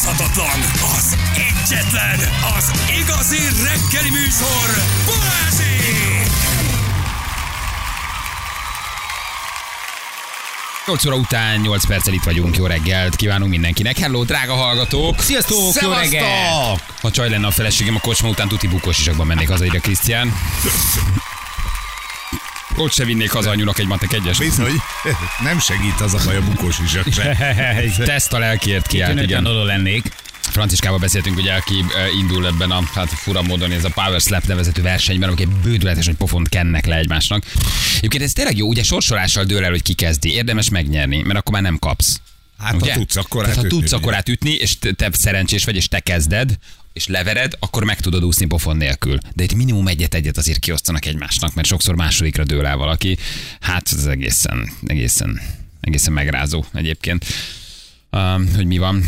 utánozhatatlan, az egyetlen, az igazi reggeli műsor, Balázsék! 8 óra után 8 perccel itt vagyunk, jó reggelt kívánunk mindenkinek. Hello, drága hallgatók! Sziasztok, jó Szevasztok! reggelt! Ha csaj lenne a feleségem, a kocsma után tuti bukós isakban mennék haza, ide Krisztián. Ott se vinnék haza anyunak egy matek egyes. Bizony, nem segít az a baj a bukós is se. Teszt a lelkért kiállt, igen. oda lennék. Franciskával beszéltünk, ugye, aki eh, indul ebben a hát fura módon ez a Power Slap nevezetű versenyben, amik egy bődületes, hogy pofont kennek le egymásnak. Egyébként ez tényleg jó, ugye sorsolással dől el, hogy ki kezdi. Érdemes megnyerni, mert akkor már nem kapsz. Hát ha tudsz, akkor Tehát, ha tudsz, ugye. akkor átütni, és te, te szerencsés vagy, és te kezded, és levered, akkor meg tudod úszni pofon nélkül. De itt minimum egyet-egyet azért kiosztanak egymásnak, mert sokszor másodikra dől el valaki. Hát ez egészen, egészen, egészen megrázó egyébként, um, hogy mi van.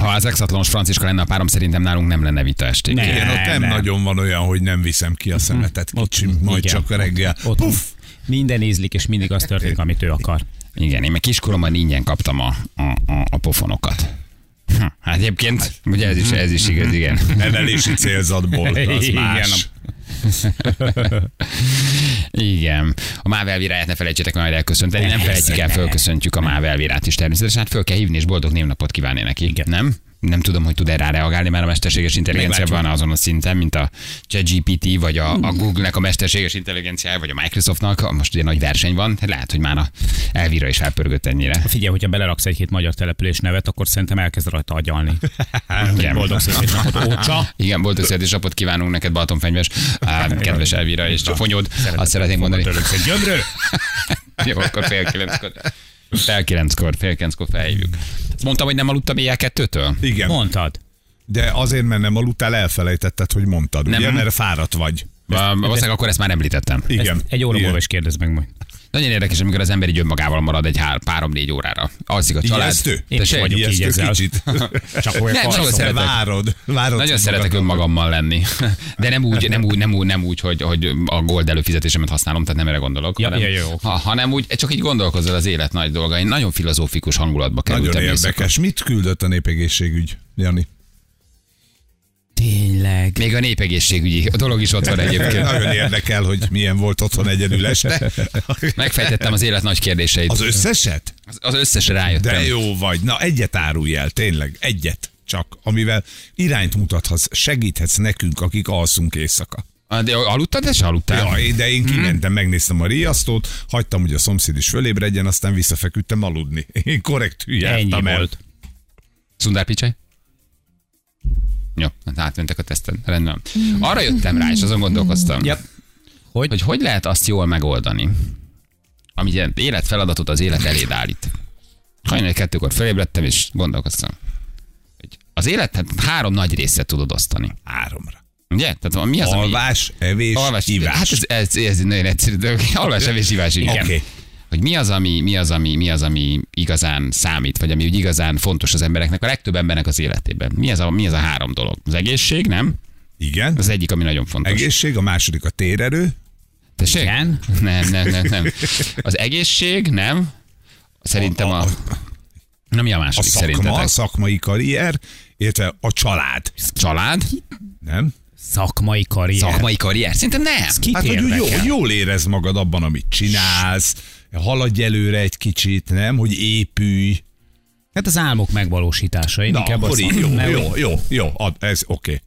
Ha az exatlanos Franciska lenne a párom, szerintem nálunk nem lenne vita esték. Nem. Igen, ott nem, nem. nagyon van olyan, hogy nem viszem ki a szemetet kicsi, majd igen. csak a reggel. Ott Puff! minden ízlik, és mindig az történik, amit ő akar. Igen, én meg kiskoromban ingyen kaptam a, a, a, a pofonokat. Hm, Hát egyébként, ugye ez is, ez is igaz, igen. Nevelési célzatból, az Igen, más. Igen. A Máv Elviráját ne felejtsétek majd elköszönteni. Nem felejtjük el, fölköszöntjük a Máv Elvirát is természetesen. Hát föl kell hívni, és boldog névnapot kívánni neki. Igen. Nem? Nem tudom, hogy tud-e rá reagálni, mert a mesterséges intelligencia van azon a szinten, mint a ChatGPT, vagy a, a Google-nek a mesterséges intelligenciája, vagy a Microsoftnak. Most ugye nagy verseny van, lehet, hogy már a Elvira is felpörgött ennyire. Figyelj, hogyha beleraksz egy-két magyar település nevet, akkor szerintem elkezd rajta agyalni. Igen. Boldog születésnapot, Ócsa. Igen, boldog születésnapot kívánunk neked, Balatonfenyves, kedves Elvira, és a fonyod. Azt szeretnénk mondani. Gyömről. Jó, akkor fél kilenckor. Fél kilenckor, fél kilenckor felhívjuk. Azt mondtam, hogy nem aludtam éjjel kettőtől? Igen, Mondtad. de azért, mert nem aludtál, elfelejtetted, hogy mondtad, Nem. ugye, mert fáradt vagy. Va- Valószínűleg akkor ezt már említettem. Igen. Ezt egy óra múlva is kérdezd meg majd. Nagyon érdekes, amikor az ember így önmagával marad egy hár, három-négy órára. Alszik a család. Ijesztő? Én Tessék? vagyok így ezzel. kicsit. Csak olyan Nem, nagyon szeretek. várod. várod Nagyon szeretek önmagammal lenni. De nem úgy, nem úgy, nem úgy, nem úgy hogy, hogy a gold előfizetésemet használom, tehát nem erre gondolok. Ja, hanem, ja, jó. Ha, hanem úgy, csak így gondolkozol az élet nagy dolgain. Nagyon filozófikus hangulatba Nagyon kerültem éjszaka. érdekes. Mit küldött a népegészségügy, Jani? Tényleg. Még a népegészségügyi a dolog is ott van egyébként. Nagyon érdekel, hogy milyen volt otthon egyedül este. Megfejtettem az élet nagy kérdéseit. Az összeset? Az, az összesre rájöttem. De jó vagy. Na, egyet árulj el, tényleg. Egyet csak, amivel irányt mutathatsz, segíthetsz nekünk, akik alszunk éjszaka. Ah, De aludtad, de se aludtál? Ja, de én kimentem, megnéztem a riasztót, hagytam, hogy a szomszéd is fölébredjen, aztán visszafeküdtem aludni. Én korrektül Ennyi jártam el. volt. Szundár Picsaj? Jó, hát átmentek a teszten. Rendben. Arra jöttem rá, és azon gondolkoztam, Yep. Hogy? hogy hogy lehet azt jól megoldani, ami életfeladatot az élet eléd állít. Hajnali kettőkor felébredtem, és gondolkoztam, hogy az életet három nagy részre tudod osztani. Háromra. Ugye? Tehát mi az, ami... Alvás, evés, Alvás, ivás. Hát ez, ez, ez nagyon egyszerű dolog. Alvás, evés, ivás, igen. Oké. Hogy mi az, ami, mi az, ami, mi az, ami igazán számít, vagy ami úgy igazán fontos az embereknek, a legtöbb embernek az életében. Mi az a, mi az a három dolog? Az egészség, nem? Igen. Az egyik, ami nagyon fontos. Egészség, a második a térerő. Tessék? Igen. Nem, nem, nem, nem. Az egészség, nem? Szerintem a... a, Na mi a a második szakma, szerintetek? a szakmai karrier, illetve a család. Család? Nem? Szakmai karrier. Szakmai karrier? Szerintem nem. Hát, hogy úgy jó, érdekel? hogy jól érezd magad abban, amit csinálsz, haladj előre egy kicsit, nem? Hogy épülj. Hát az álmok megvalósítása. Én Na, inkább akkor azt így, jó, jó, mert- jó, jó, ad, ez oké. Okay.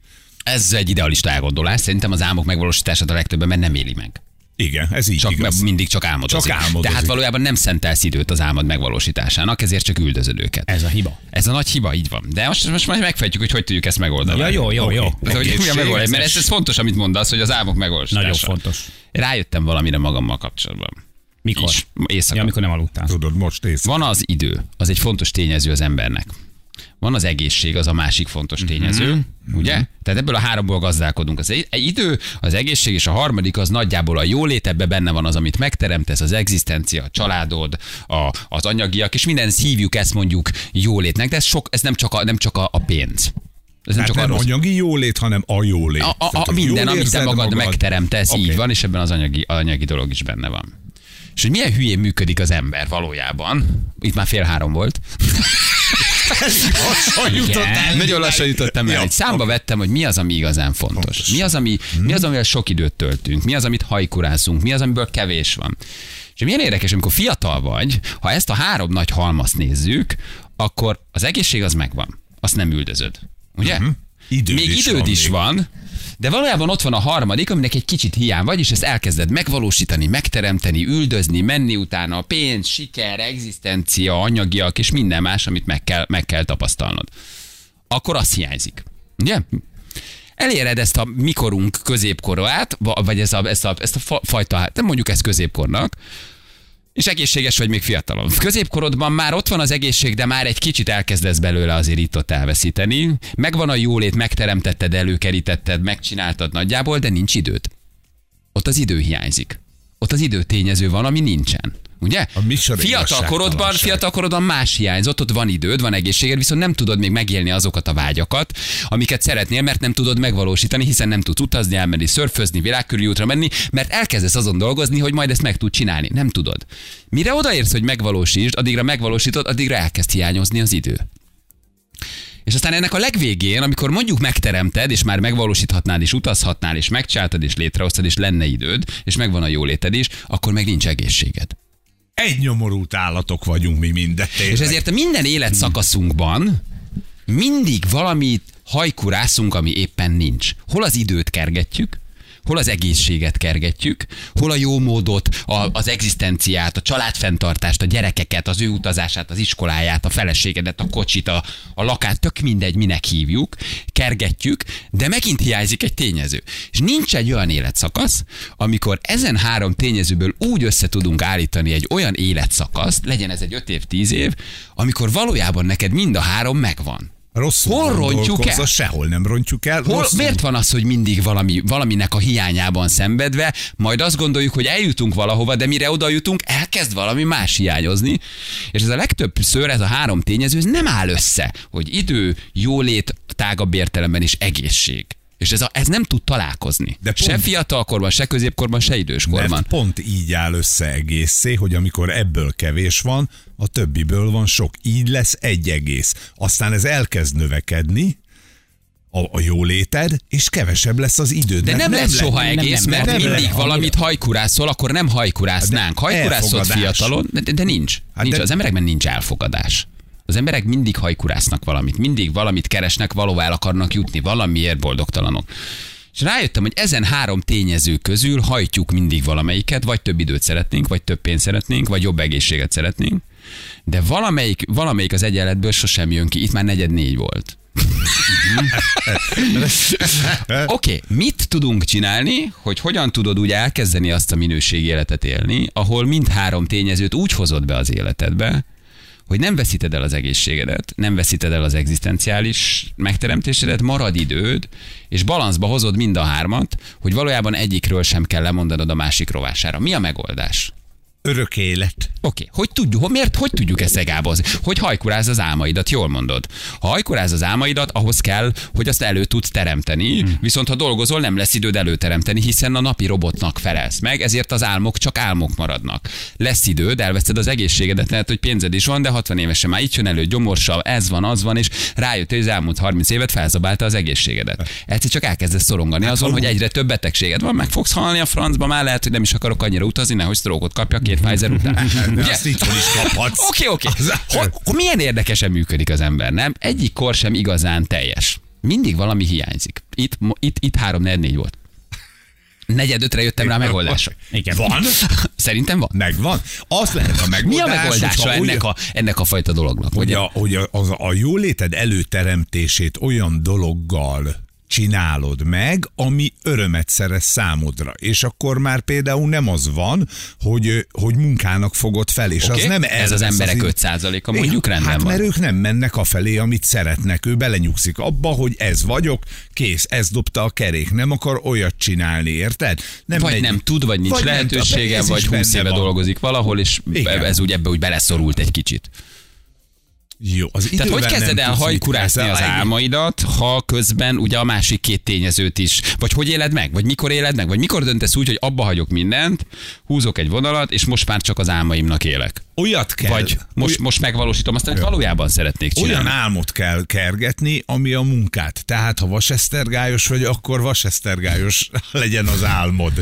Ez egy idealista elgondolás. Szerintem az álmok megvalósítását a legtöbben nem éli meg. Igen, ez így Csak igaz. mindig csak álmodozik. Csak álmodozik. Tehát valójában nem szentelsz időt az álmod megvalósításának, ezért csak üldözöd őket. Ez a hiba. Ez a nagy hiba, így van. De most, most majd megfejtjük, hogy hogy tudjuk ezt megoldani. Ja, jó, jó, jó. Ez, hogy mi a Egészség, megoldás, mert ez, ez- ez fontos, amit mondasz, hogy az álmok megvalósítása. Nagyon fontos. Rájöttem valamire magammal kapcsolatban. Mikor? Is. Éjszaka. Ja, amikor nem aludtál. Tudod, most ész. Van az idő, az egy fontos tényező az embernek. Van az egészség, az a másik fontos tényező, Mhm. ugye? Tehát ebből a háromból gazdálkodunk. Az egy- egy idő, az egészség, és a harmadik az nagyjából a jólét, ebbe benne van az, amit megteremtesz, az egzisztencia, a családod, a, az anyagiak, és minden hívjuk ezt mondjuk jólétnek, de ez, sok, ez nem csak a, nem csak a, a pénz. Ez nem Hát csak nem arról anyagi jólét, hanem a jólét. a, a, a minden, jól amit te érzed magad, megteremtesz, Oké. így van, és ebben az anyagi, anyagi dolog is benne van. És hogy milyen hülyén működik az ember valójában, itt már fél három volt, Lassan jutott el. Nagyon lassan jutottam el. Ja, számba vettem, hogy mi az, ami igazán fontos. Fontos. Mi az, ami, mi az, amivel sok időt töltünk. Mi az, amit hajkurászunk. Mi az, amiből kevés van. És milyen érdekes, amikor fiatal vagy, ha ezt a három nagy halmazt nézzük, akkor az egészség az megvan. Azt nem üldözöd. Ugye? Időd még is időd van is még. van, de valójában ott van a harmadik, aminek egy kicsit hiány vagy, és ezt elkezded megvalósítani, megteremteni, üldözni, menni utána, pénz, siker, egzisztencia, anyagiak és minden más, amit meg kell, meg kell tapasztalnod. Akkor az hiányzik. Ugye? Eléred ezt a mikorunk középkorát, va- vagy ez a, ezt a, ezt a fa- fajta, nem mondjuk ezt középkornak, és egészséges vagy még fiatalon. Középkorodban már ott van az egészség, de már egy kicsit elkezdesz belőle azért itt-ott elveszíteni. Megvan a jólét, megteremtetted, előkerítetted, megcsináltad nagyjából, de nincs időd. Ott az idő hiányzik. Ott az idő tényező van, ami nincsen. Ugye? A Fiatal korodban, fiatal korodban más hiányzott, ott van időd, van egészséged, viszont nem tudod még megélni azokat a vágyakat, amiket szeretnél, mert nem tudod megvalósítani, hiszen nem tudsz utazni, elmenni, szörfözni, világkörüli útra menni, mert elkezdesz azon dolgozni, hogy majd ezt meg tud csinálni. Nem tudod. Mire odaérsz, hogy megvalósítsd, addigra megvalósítod, addigra elkezd hiányozni az idő. És aztán ennek a legvégén, amikor mondjuk megteremted, és már megvalósíthatnád, és utazhatnál, és megcsináltad, és létrehoztad, és lenne időd, és megvan a jóléted is, akkor meg nincs egészséged. Egy nyomorult állatok vagyunk mi minden. És ezért a minden életszakaszunkban mindig valamit hajkurászunk, ami éppen nincs. Hol az időt kergetjük, hol az egészséget kergetjük, hol a jó módot, a, az egzisztenciát, a családfenntartást, a gyerekeket, az ő utazását, az iskoláját, a feleségedet, a kocsit, a, a lakát, tök mindegy, minek hívjuk, kergetjük, de megint hiányzik egy tényező. És nincs egy olyan életszakasz, amikor ezen három tényezőből úgy össze tudunk állítani egy olyan életszakaszt, legyen ez egy 5 év, 10 év, amikor valójában neked mind a három megvan. Rosszul Hol rontjuk el? Sehol nem rontjuk el. Hol, rosszul. miért van az, hogy mindig valami, valaminek a hiányában szenvedve, majd azt gondoljuk, hogy eljutunk valahova, de mire oda jutunk, elkezd valami más hiányozni. És ez a legtöbbször, ez a három tényező, ez nem áll össze, hogy idő, jólét, tágabb értelemben is egészség. És ez, a, ez nem tud találkozni. De se pont- fiatalkorban, se középkorban, se időskorban. Mert pont így áll össze egészé, hogy amikor ebből kevés van, a többiből van sok. Így lesz egy egész. Aztán ez elkezd növekedni, a, a jóléted, és kevesebb lesz az időd. De mert nem, lesz soha nem, egész, nem, mert nem mindig lehet. valamit hajkurászol, akkor nem hajkurásznánk. Hát Hajkurászott fiatalon, de, de nincs. Hát nincs. de- Az emberekben nincs elfogadás. Az emberek mindig hajkurásznak valamit, mindig valamit keresnek, valóvá el akarnak jutni, valamiért boldogtalanok. És rájöttem, hogy ezen három tényező közül hajtjuk mindig valamelyiket, vagy több időt szeretnénk, vagy több pénzt szeretnénk, vagy jobb egészséget szeretnénk, de valamelyik, valamelyik az egyenletből sosem jön ki. Itt már negyed négy volt. Oké, okay, mit tudunk csinálni, hogy hogyan tudod úgy elkezdeni azt a minőségi életet élni, ahol mind három tényezőt úgy hozod be az életedbe, hogy nem veszíted el az egészségedet, nem veszíted el az egzisztenciális megteremtésedet, marad időd, és balanszba hozod mind a hármat, hogy valójában egyikről sem kell lemondanod a másik rovására. Mi a megoldás? Örök élet. Oké, okay. hogy tudjuk, miért, hogy tudjuk ezt egábozni? Hogy hajkuráz az álmaidat, jól mondod. Ha hajkuráz az álmaidat, ahhoz kell, hogy azt elő tudsz teremteni, hmm. viszont ha dolgozol, nem lesz időd előteremteni, hiszen a napi robotnak felelsz meg, ezért az álmok csak álmok maradnak. Lesz időd, elveszted az egészségedet, lehet, hogy pénzed is van, de 60 évesen már itt jön elő gyomorsa, ez van, az van, és rájött, hogy az elmúlt 30 évet felzabálta az egészségedet. Egyszer csak elkezdesz szorongani azon, hogy egyre több betegséged van, meg fogsz halni a francba, már lehet, hogy nem is akarok annyira utazni, nehogy sztrókot kapja két Pfizer után. Ugye? azt itthon is kaphatsz. Oké, oké. Milyen érdekesen működik az ember, nem? Egyik kor sem igazán teljes. Mindig valami hiányzik. Itt, itt, itt három, négy, volt. Negyed ötre jöttem rá megoldásra. Igen. Van? Szerintem van. Megvan. Az lehet a megoldás. Mi a megoldása ennek a, ennek a fajta dolognak? hogy a, hogy a, az, a jóléted előteremtését olyan dologgal csinálod meg, ami örömet szerez számodra. És akkor már például nem az van, hogy, hogy munkának fogod fel, és Oké, az nem ez az elvesz emberek id- 5%-a mondjuk rendben hát, van. mert ők nem mennek a felé, amit szeretnek. Ő belenyugszik abba, hogy ez vagyok, kész, ez dobta a kerék. Nem akar olyat csinálni, érted? Nem vagy megy- nem tud, vagy nincs vagy lehetősége, tud, ez vagy is 20 benne éve van. dolgozik valahol, és Igen. ez úgy ebbe úgy beleszorult egy kicsit. Jó, az Tehát hogy kezded el hajkurászni az álmaidat, ha közben ugye a másik két tényezőt is, vagy hogy éled meg, vagy mikor éled meg, vagy mikor döntesz úgy, hogy abba hagyok mindent, húzok egy vonalat, és most már csak az álmaimnak élek. Olyat kell, Vagy most, most megvalósítom azt, amit valójában szeretnék csinálni. olyan álmot kell kergetni, ami a munkát. Tehát, ha vasesztergályos vagy, akkor vasesztergályos legyen az álmod.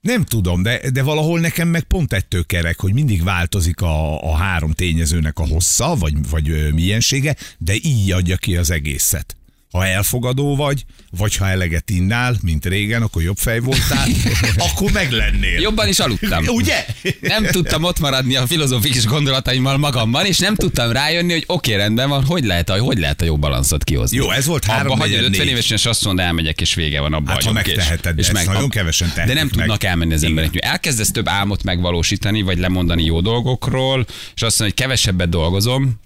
Nem tudom, de, de valahol nekem meg pont ettől kerek, hogy mindig változik a, a három tényezőnek a hossza, vagy, vagy ö, miensége, de így adja ki az egészet. Ha elfogadó vagy, vagy ha eleget innál, mint régen, akkor jobb fej voltál, akkor meg lennél. Jobban is aludtam. Ugye? Nem tudtam ott maradni a filozófikus gondolataimmal magamban, és nem tudtam rájönni, hogy oké, rendben van, hogy lehet a, hogy lehet a jó balanszot kihozni. Jó, ez volt Abba három hagyod negyed 50 négy. évesen, és azt mondod, elmegyek, és vége van, abba Hát, ha hagyom, és- megteheted, de ezt nagyon kevesen De nem meg. tudnak elmenni az emberek. Elkezdesz több álmot megvalósítani, vagy lemondani jó dolgokról, és azt mondod, hogy kevesebbet dolgozom,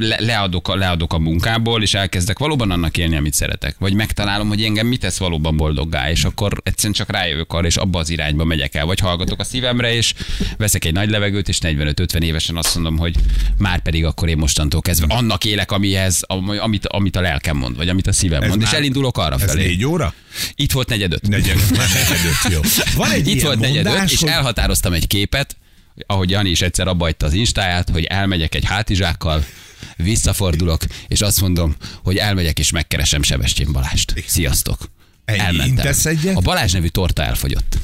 le, leadok, a, leadok a munkából, és elkezdek valóban annak élni, amit szeretek. Vagy megtalálom, hogy engem mit tesz valóban boldoggá, és akkor egyszerűen csak rájövök arra, és abba az irányba megyek el. Vagy hallgatok a szívemre, és veszek egy nagy levegőt, és 45-50 évesen azt mondom, hogy már pedig akkor én mostantól kezdve annak élek, amihez, ami- amit, amit a lelkem mond, vagy amit a szívem Ez mond, és már- elindulok arra Ez felé. négy óra? Itt volt negyedöt. Negyed, negyedöt, jó. Van egy Itt volt negyed öt, mondás, és hogy- elhatároztam egy képet, ahogy Jani is egyszer abba hagyta az instáját, hogy elmegyek egy hátizsákkal, visszafordulok, és azt mondom, hogy elmegyek és megkeresem Sebestyén Balást. Sziasztok. Elmentem. A Balázs nevű torta elfogyott.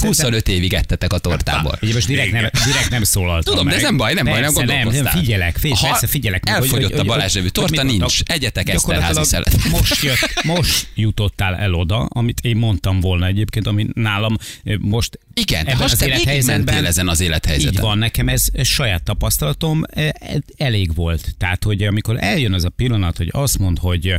25 évig ettetek a tortából. Ugye most direkt nem, direkt nem szólaltam Tudom, de ez nem baj, nem baj, nem Persze, nem, nem, gondolkoztál. figyelek, figyelek Ha persze figyelek. meg, elfogyott hogy- a hogy- Balázs nevű torta, nincs. Egyetek Eszterházi szelet. Most, jött, most jutottál el oda, amit én mondtam volna egyébként, ami nálam most Igen, ebben az élethelyzetben- ezen az élethelyzeten. Így van, nekem ez, saját tapasztalatom eh, eh, elég volt. Tehát, hogy amikor eljön az a pillanat, hogy azt mond, hogy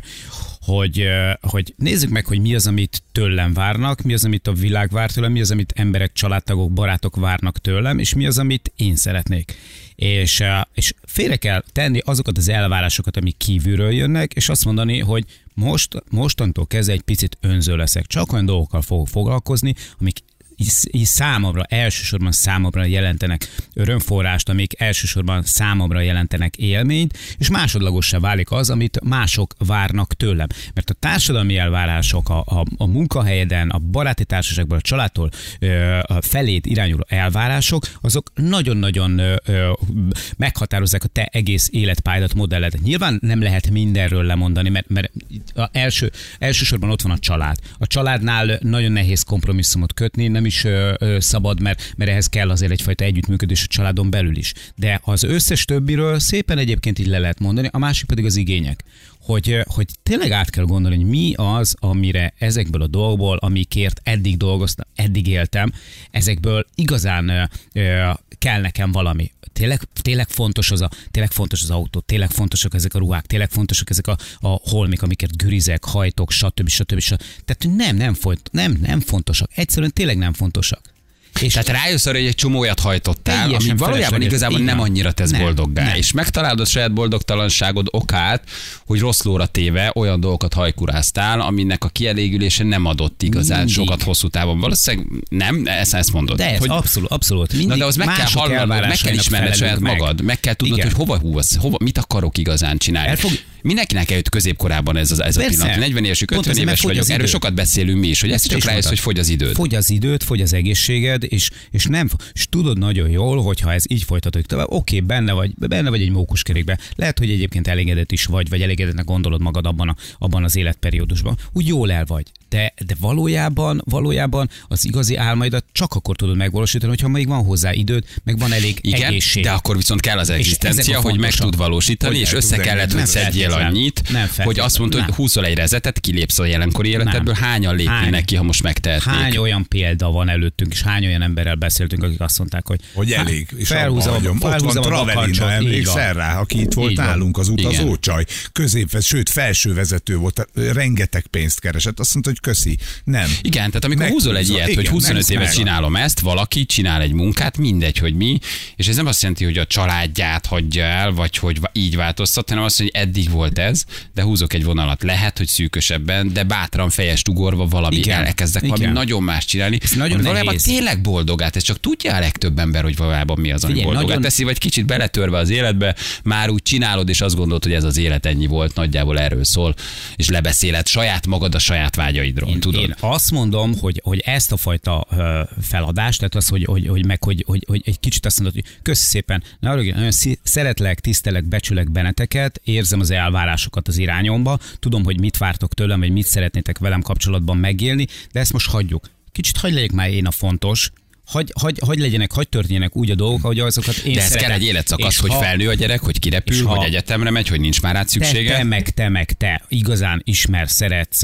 hogy, hogy nézzük meg, hogy mi az, amit tőlem várnak, mi az, amit a világ vár tőlem, mi az, amit emberek, családtagok, barátok várnak tőlem, és mi az, amit én szeretnék. És, és félre kell tenni azokat az elvárásokat, amik kívülről jönnek, és azt mondani, hogy most, mostantól kezdve egy picit önző leszek. Csak olyan dolgokkal fogok foglalkozni, amik így- számomra, elsősorban számomra jelentenek örömforrást, amik elsősorban számomra jelentenek élményt, és másodlagossá válik az, amit mások várnak tőlem. Mert a társadalmi elvárások a, a, a munkahelyeden, a baráti társaságban, a családtól ö, a felét irányuló elvárások, azok nagyon-nagyon meghatározzák a te egész életpályadat, modelledet. Nyilván nem lehet mindenről lemondani, mert, mert a első, elsősorban ott van a család. A családnál nagyon nehéz kompromisszumot kötni, nem is ö, szabad, mert, mert ehhez kell azért egyfajta együttműködés a családon belül is. De az összes többiről szépen egyébként így le lehet mondani, a másik pedig az igények. Hogy, hogy tényleg át kell gondolni, hogy mi az, amire ezekből a dolgokból, amikért eddig dolgoztam, eddig éltem, ezekből igazán kell nekem valami. Tényleg, tényleg, fontos az a, tényleg fontos az autó, tényleg fontosak ezek a ruhák, tényleg fontosak ezek a, a holmik, amiket gürizek, hajtok, stb. stb. stb. Tehát nem, nem, font, nem, nem fontosak. Egyszerűen tényleg nem fontosak. És Tehát rájössz arra, hogy egy csomó olyat hajtottál, ami valójában felesleges. igazából Így nem annyira tesz Nem, boldoggá. nem. És megtalálod a saját boldogtalanságod okát, hogy rossz lóra téve olyan dolgokat hajkuráztál, aminek a kielégülése nem adott igazán Mindig. sokat hosszú távon. Valószínűleg nem, ezt, ezt mondod. de ez hogy, abszolút, abszolút. Mindig Na de az meg kell hallanod, meg kell ismerned saját meg. magad, meg kell tudnod, Igen. hogy hova húz, hova, mit akarok igazán csinálni. Elfog- Mindenkinek eljött középkorában ez, az, ez a pillanat. 40 évesük, Pont 50 azért, mert éves vagyok, erről sokat beszélünk mi is, hogy ez Ezt csak rájössz, hogy fogy az időd. Fogy az időd, fogy az egészséged, és, és nem, és tudod nagyon jól, hogyha ez így folytatódik tovább, oké, benne vagy, benne vagy egy mókuskerékben. Lehet, hogy egyébként elégedett is vagy, vagy elégedetnek gondolod magad abban, a, abban az életperiódusban. Úgy jól el vagy. De, de valójában, valójában az igazi álmaidat csak akkor tudod megvalósítani, hogyha még van hozzá időd, meg van elég Igen, egészség. de akkor viszont kell az egzisztencia, hogy meg tud valósítani, Hogy és össze kellett, hogy szedjél annyit, Nem hogy azt mondod, hogy húzol egy rezetet, kilépsz a jelenkori életedből, hányan lépnének Hány? ki, ha most megtehetnék? Hány olyan példa van előttünk, és hány olyan emberrel beszéltünk, akik azt mondták, hogy, Hogy elég, és felhúzom, hagyom. Ott van felhúzom a Travelina, bakancsot, így emlékszel van. rá, aki itt volt van. nálunk, az utazócsaj, középvez, sőt felső vezető volt, rengeteg pénzt keresett, azt mondta, hogy köszi, nem. Igen, tehát amikor Meghúzza. húzol egy ilyet, Igen, hogy 25 meg- évet meg. csinálom ezt, valaki csinál egy munkát, mindegy, hogy mi, és ez nem azt jelenti, hogy a családját hagyja el, vagy hogy így változtat, hanem azt, hogy eddig volt ez, de húzok egy vonalat. Lehet, hogy szűkösebben, de bátran fejest ugorva valami Igen. elkezdek valami Igen. nagyon más csinálni. Ez nagyon valójában tényleg boldogát, ez csak tudja a legtöbb ember, hogy valójában mi az, ami Figyelj, boldogát nagyon- teszi, vagy kicsit beletörve az életbe, már úgy csinálod, és azt gondolod, hogy ez az élet ennyi volt, nagyjából erről szól, és lebeszéled saját magad a saját vágyaidról, Én, tudod? én azt mondom, hogy, hogy ezt a fajta feladást, tehát az, hogy, hogy, hogy meg, hogy, hogy, hogy egy kicsit azt mondod, hogy köszi szépen, ne arra, nagyon szeretlek, tisztelek, becsülek benneteket, érzem az elvárásokat az irányomba, tudom, hogy mit vártok tőlem, vagy mit szeretnétek velem kapcsolatban megélni, de ezt most hagyjuk. Kicsit hagy legyek már én a fontos, hagy, hagy, hagy legyenek, hagy történjenek úgy a dolgok, ahogy azokat én De ez szeretem. kell egy életszakasz, És hogy ha- felnő a gyerek, hogy kirepül, ha- hogy egyetemre megy, hogy nincs már rá te, szüksége. te meg te meg te igazán ismer, szeretsz,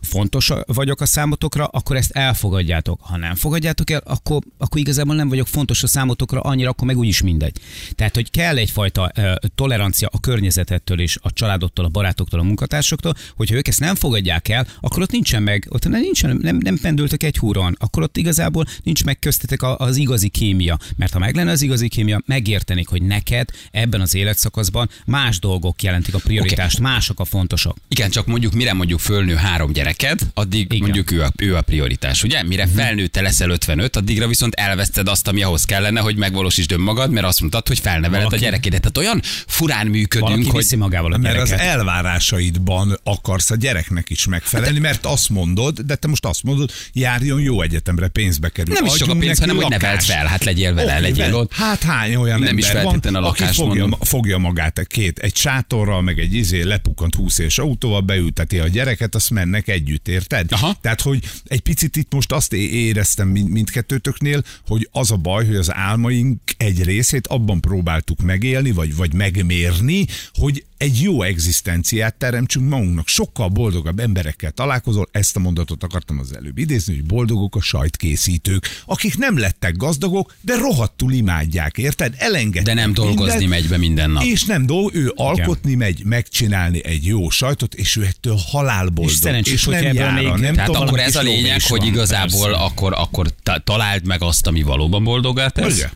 fontos vagyok a számotokra, akkor ezt elfogadjátok. Ha nem fogadjátok el, akkor, akkor igazából nem vagyok fontos a számotokra annyira, akkor meg úgyis mindegy. Tehát, hogy kell egyfajta tolerancia a környezetettől és a családottól, a barátoktól, a munkatársoktól, hogyha ők ezt nem fogadják el, akkor ott nincsen meg, ott nem, nincsen, nem, nem pendültök egy húron, akkor ott igazából nincs meg köztetek az igazi kémia. Mert ha meg lenne az igazi kémia, megértenék, hogy neked ebben az életszakaszban más dolgok jelentik a prioritást, okay. mások a fontosak. Igen, csak mondjuk mire mondjuk fölnő három gyereked, addig Igen. Mondjuk ő a, ő a prioritás, ugye? Mire felnőtte leszel 55, addigra viszont elveszted azt, ami ahhoz kellene, hogy megvalósítsd önmagad, mert azt mondtad, hogy felneveled Valaki- a gyerekedet. Tehát olyan furán működünk, Valaki hogy viszi magával a Mert az gyereket. elvárásaidban akarsz a gyereknek is megfelelni, mert azt mondod, de te most azt mondod, járjon jó egyetemre, pénzbe kerül. Nem is csak a pénz, hanem hogy nevelt fel, hát legyél vele, Oké, legyél ott. Hát hány olyan Nem is ember feltétlenül van, a aki lakást fogja, mondom. fogja magát egy két, egy sátorral, meg egy izé lepukkant 20 éves autóval, beülteti a gyereket, azt mennek együtt, érted? Aha. Tehát, hogy egy picit itt most azt éreztem mind, mindkettőtöknél, hogy az a baj, hogy az álmaink egy részét abban próbáltuk megélni, vagy, vagy megmérni, hogy egy jó egzisztenciát teremtsünk magunknak. Sokkal boldogabb emberekkel találkozol, ezt a mondatot akartam az előbb idézni, hogy boldogok a sajtkészítők, akik nem lettek gazdagok, de rohadtul imádják, érted? Elengedtek De nem dolgozni mindent, megy be minden nap. és nem dolg, ő alkotni megy, megcsinálni egy jó sajtot, és ő ettől halálboldog. És szerencsés, és nem jár, még- nem Tehát akkor ez a lényeg, hogy igazából Persze. akkor, akkor ta- találd meg azt, ami valóban boldogá tesz. Ugye?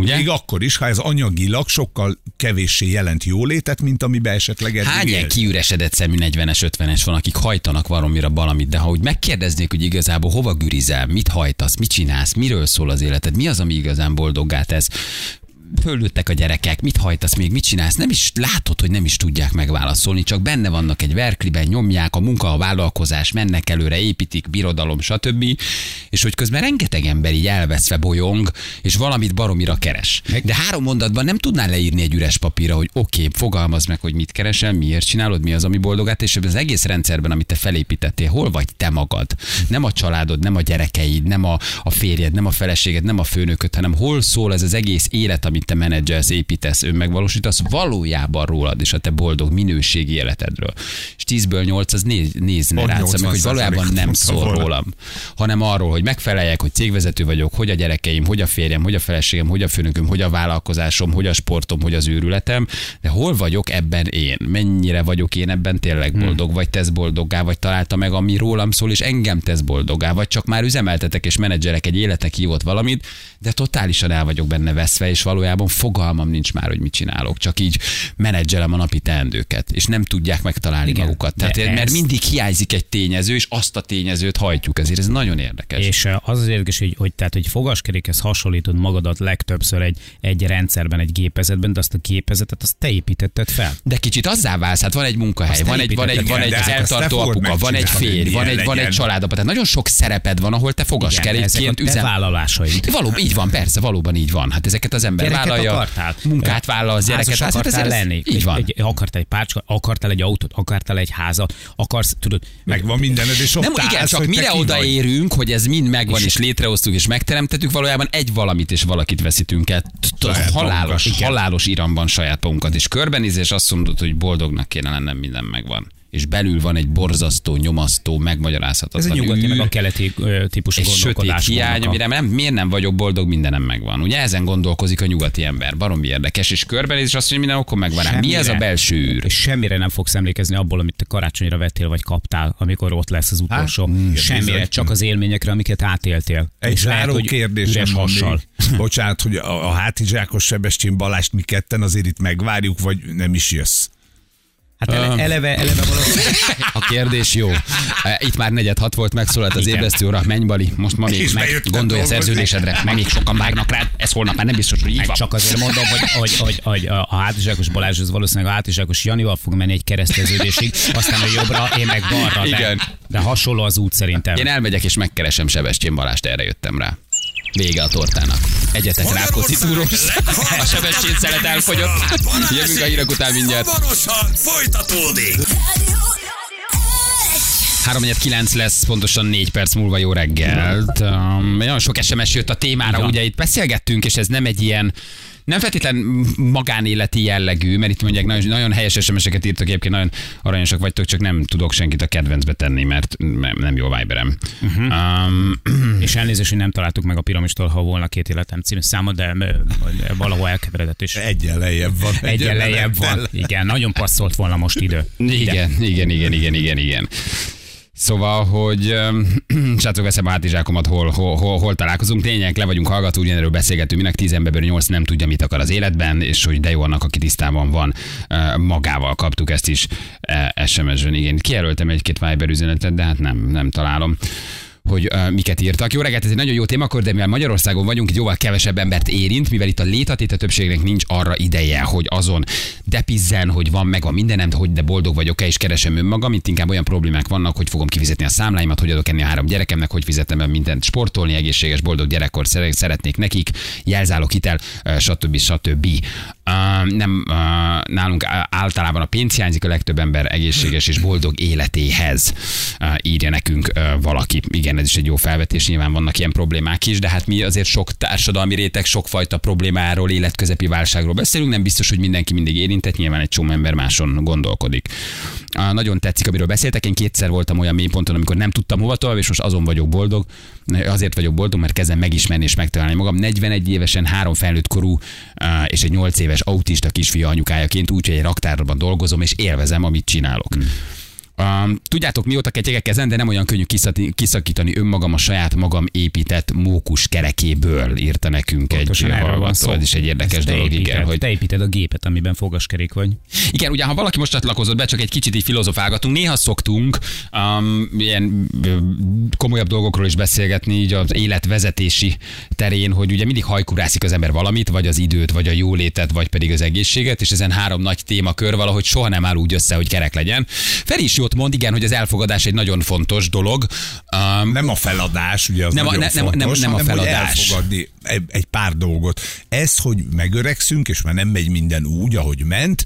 Ugye? Még akkor is, ha ez anyagilag sokkal kevéssé jelent jólétet, mint amiben esetleg eddig Hány ilyen kiüresedett szemű 40-es, 50-es van, akik hajtanak valamire valamit, de ha úgy megkérdeznék, hogy igazából hova gürizel, mit hajtasz, mit csinálsz, miről szól az életed, mi az, ami igazán boldoggá tesz, fölnőttek a gyerekek, mit hajtasz még, mit csinálsz, nem is látod, hogy nem is tudják megválaszolni, csak benne vannak egy verkliben, nyomják a munka, a vállalkozás, mennek előre, építik, birodalom, stb. És hogy közben rengeteg ember így elveszve bolyong, és valamit baromira keres. De három mondatban nem tudnál leírni egy üres papírra, hogy oké, okay, fogalmazd meg, hogy mit keresel, miért csinálod, mi az, ami boldogát, és ebben az egész rendszerben, amit te felépítettél, hol vagy te magad? Nem a családod, nem a gyerekeid, nem a, a férjed, nem a feleséged, nem a főnököd, hanem hol szól ez az egész élet, amit te menedzselsz, építesz, önmegvalósítasz, valójában rólad és a te boldog minőségi életedről. És 10-ből 8 az néz, nézne rád, meg, hogy 80% valójában nem szól volna. rólam, hanem arról, hogy megfeleljek, hogy cégvezető vagyok, hogy a gyerekeim, hogy a férjem, hogy a feleségem, hogy a főnököm, hogy a vállalkozásom, hogy a sportom, hogy az őrületem, de hol vagyok ebben én? Mennyire vagyok én ebben tényleg boldog, vagy tesz boldoggá, vagy találta meg, ami rólam szól, és engem tesz boldoggá, vagy csak már üzemeltetek és menedzserek egy életek hívott valamit, de totálisan el vagyok benne veszve, és valójában fogalmam nincs már, hogy mit csinálok, csak így menedzselem a napi teendőket, és nem tudják megtalálni Igen, magukat. Tehát, mert mindig hiányzik egy tényező, és azt a tényezőt hajtjuk, ezért ez nagyon érdekes. És az az érdekes, hogy, hogy, tehát, hogy fogaskerékhez hasonlítod magadat legtöbbször egy, egy rendszerben, egy gépezetben, de azt a gépezetet azt te építetted fel. De kicsit azzá válsz, hát van egy munkahely, Azt van egy, van egy, van egy az hát azt eltartó te apuka, van egy férj, van egy, van egy családapa, tehát nagyon sok szereped van, ahol te fogaskerékként te üzem. vállalásaid. Valóban, így van, persze, valóban így van. Hát ezeket az ember vállalja, akartál? munkát vállal, az gyereket Házas hát akartál ez- lenni? Így van. Egy, akartál egy párcska, akartál egy autót, akartál egy házat, akarsz, tudod, Megvan mindened, és ott Nem, igen, állsz, csak hogy te mire odaérünk, hogy ez mind megvan, és létrehoztuk, és megteremtettük, valójában egy valamit és valakit veszítünk el. Halálos, igen. halálos iramban saját magunkat, és körbenéz, és azt mondod, hogy boldognak kéne lennem, minden megvan. És belül van egy borzasztó, nyomasztó, ez megmagyarázhatatlan a nyugati űr, meg a keleti típusú egy sötét hiány, amire nem, miért nem vagyok boldog, mindenem megvan. Ugye ezen gondolkozik a nyugati ember, baromi érdekes, és körbenéz, és azt mondja, minden okon megvan rá. Mi ez a belső űr? És semmire nem fogsz emlékezni abból, amit te karácsonyra vettél, vagy kaptál, amikor ott lesz az utolsó. igen, Semmire, bizony. csak az élményekre, amiket átéltél. Egy záró van hassal. Bocsánat, hogy a, a hátizsákos Sebestyén Balást mi ketten azért itt megvárjuk, vagy nem is jössz? Hát ele, eleve, eleve valószínűleg. A kérdés jó. E, Itt már negyed hat volt, megszólalt az ébresztő óra, menj Bali, most ma még meg, gondolj a szerződésedre, meg még sokan vágnak rád, ez holnap már nem biztos, hogy így Meg van. csak azért mondom, hogy, hogy, hogy, hogy a hátizsákos Balázs az valószínűleg a hátizsákos Janival fog menni egy kereszteződésig, aztán a jobbra, én meg balra. De, Igen. de hasonló az út szerintem. Én elmegyek és megkeresem Sebestyén Balást, erre jöttem rá. Vége a tortának. Egyetek Rákóczi túros. A Sebestyén szelet elfogyott. Jövünk a hírek után mindjárt. Folytatódik. 3 lesz, pontosan 4 perc múlva jó reggelt. Um, nagyon sok SMS jött a témára, ugye itt beszélgettünk, és ez nem egy ilyen nem feltétlen magánéleti jellegű, mert itt mondják, nagyon, nagyon helyes SMS-eket írtak, egyébként nagyon aranyosak vagytok, csak nem tudok senkit a kedvencbe tenni, mert nem nem jó Viberem. Uh-huh. Um, És elnézést, hogy nem találtuk meg a piramistól, ha volna két életem című száma, de valahol elkeveredett is. Egyen lejjebb van. Egyen lejjebb van. Igen, nagyon passzolt volna most idő. Igen, igen, igen, igen, igen, igen. Szóval, hogy srácok, veszem a hátizsákomat, hol, hol, hol, hol találkozunk. Lényeg, le vagyunk hallgató, ugyanerről beszélgetünk, minek 10 emberből 8 nem tudja, mit akar az életben, és hogy de jó annak, aki tisztában van uh, magával kaptuk ezt is uh, SMS-ben. Igen, kijelöltem egy-két Viber üzenetet, de hát nem, nem találom hogy uh, miket írtak. Jó reggelt, ez egy nagyon jó témakör, de mivel Magyarországon vagyunk, itt jóval kevesebb embert érint, mivel itt a létatét a többségnek nincs arra ideje, hogy azon depizzen, hogy van meg a mindenem, hogy de boldog vagyok-e, és keresem önmagam, itt inkább olyan problémák vannak, hogy fogom kifizetni a számláimat, hogy adok enni a három gyerekemnek, hogy fizetem be mindent sportolni, egészséges, boldog gyerekkor szere- szeretnék nekik, jelzálok hitel, stb. stb. Nem, nálunk általában a pénz hiányzik, a legtöbb ember egészséges és boldog életéhez uh, írja nekünk valaki. Igen, ez is egy jó felvetés, nyilván vannak ilyen problémák is, de hát mi azért sok társadalmi réteg, sokfajta problémáról, életközepi válságról beszélünk, nem biztos, hogy mindenki mindig érintett, nyilván egy csomó ember máson gondolkodik. Nagyon tetszik, amiről beszéltek, én kétszer voltam olyan mélyponton, amikor nem tudtam hova tovább, és most azon vagyok boldog, azért vagyok boldog, mert kezdem megismerni és megtalálni magam. 41 évesen, három felnőtt korú és egy 8 éves autista kisfiú anyukájaként, úgyhogy egy raktárban dolgozom, és élvezem, amit csinálok. Hmm. Um, tudjátok, mióta ketyegek ezen, de nem olyan könnyű kiszakítani önmagam a saját magam épített mókus kerekéből, írta nekünk Pontosan egy hallgató. Ez is egy érdekes Ezt dolog, igen. építed, Hogy... Te építed a gépet, amiben fogaskerék vagy. Igen, ugye ha valaki most csatlakozott be, csak egy kicsit így filozofálgatunk, néha szoktunk um, ilyen komolyabb dolgokról is beszélgetni, így az életvezetési terén, hogy ugye mindig hajkurászik az ember valamit, vagy az időt, vagy a jólétet, vagy pedig az egészséget, és ezen három nagy témakör valahogy soha nem áll úgy össze, hogy kerek legyen. Feri is jót mond, igen, hogy az elfogadás egy nagyon fontos dolog. Um, Nem a feladás, ugye az Nem a- ne- nem- nem- fontos, nem a feladás. elfogadni egy pár dolgot. Ez, hogy megöregszünk, és már nem megy minden úgy, ahogy ment,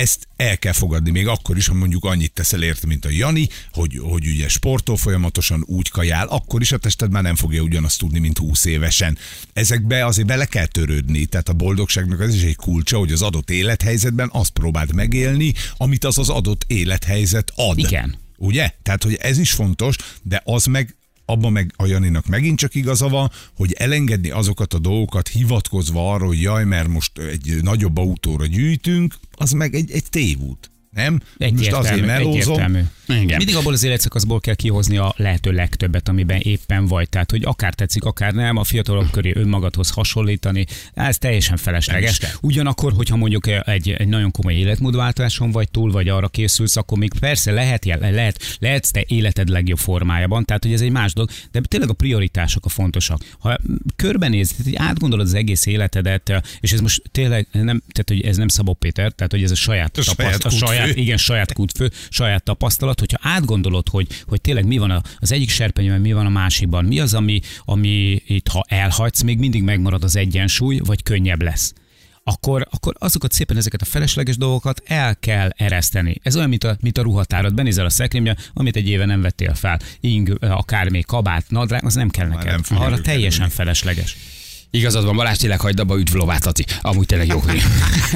ezt el kell fogadni, még akkor is, ha mondjuk annyit teszel érte, mint a Jani, hogy, hogy ugye sportol folyamatosan, úgy kajál, akkor is a tested már nem fogja ugyanazt tudni, mint 20 évesen. Ezekbe azért bele kell törődni, tehát a boldogságnak ez is egy kulcsa, hogy az adott élethelyzetben azt próbáld megélni, amit az az adott élethelyzet ad. Igen. Ugye? Tehát, hogy ez is fontos, de az meg abban meg a Janinak megint csak igaza van, hogy elengedni azokat a dolgokat hivatkozva arra, hogy jaj, mert most egy nagyobb autóra gyűjtünk, az meg egy, egy tévút. Nem? most Egyértelmű, azért melózom. Igen. Mindig abból az életszakaszból kell kihozni a lehető legtöbbet, amiben éppen vagy. Tehát, hogy akár tetszik, akár nem, a fiatalok köré önmagadhoz hasonlítani, ez teljesen felesleges. Kell. Ugyanakkor, hogyha mondjuk egy, egy nagyon komoly életmódváltáson vagy túl, vagy arra készülsz, akkor még persze lehet, lehet, lehetsz te életed legjobb formájában, tehát hogy ez egy más dolog, de tényleg a prioritások a fontosak. Ha körbenéz, átgondolod az egész életedet, és ez most tényleg nem, tehát hogy ez nem Szabó Péter, tehát hogy ez a saját, A saját tapaszt- a saját igen, saját kútfő, saját tapasztalat, hogyha átgondolod, hogy, hogy tényleg mi van az egyik serpenyőben, mi van a másikban, mi az, ami, ami itt, ha elhagysz, még mindig megmarad az egyensúly, vagy könnyebb lesz akkor, akkor azokat szépen ezeket a felesleges dolgokat el kell ereszteni. Ez olyan, mint a, mint a ruhatárad. Benézel a szekrénybe, amit egy éve nem vettél fel. Ing, akár még kabát, nadrág, az nem kell neked. nem Arra teljesen felesleges. Igazad van, Balázs, tényleg hagyd abba, üdv Lovát, Laci. Amúgy tényleg jó.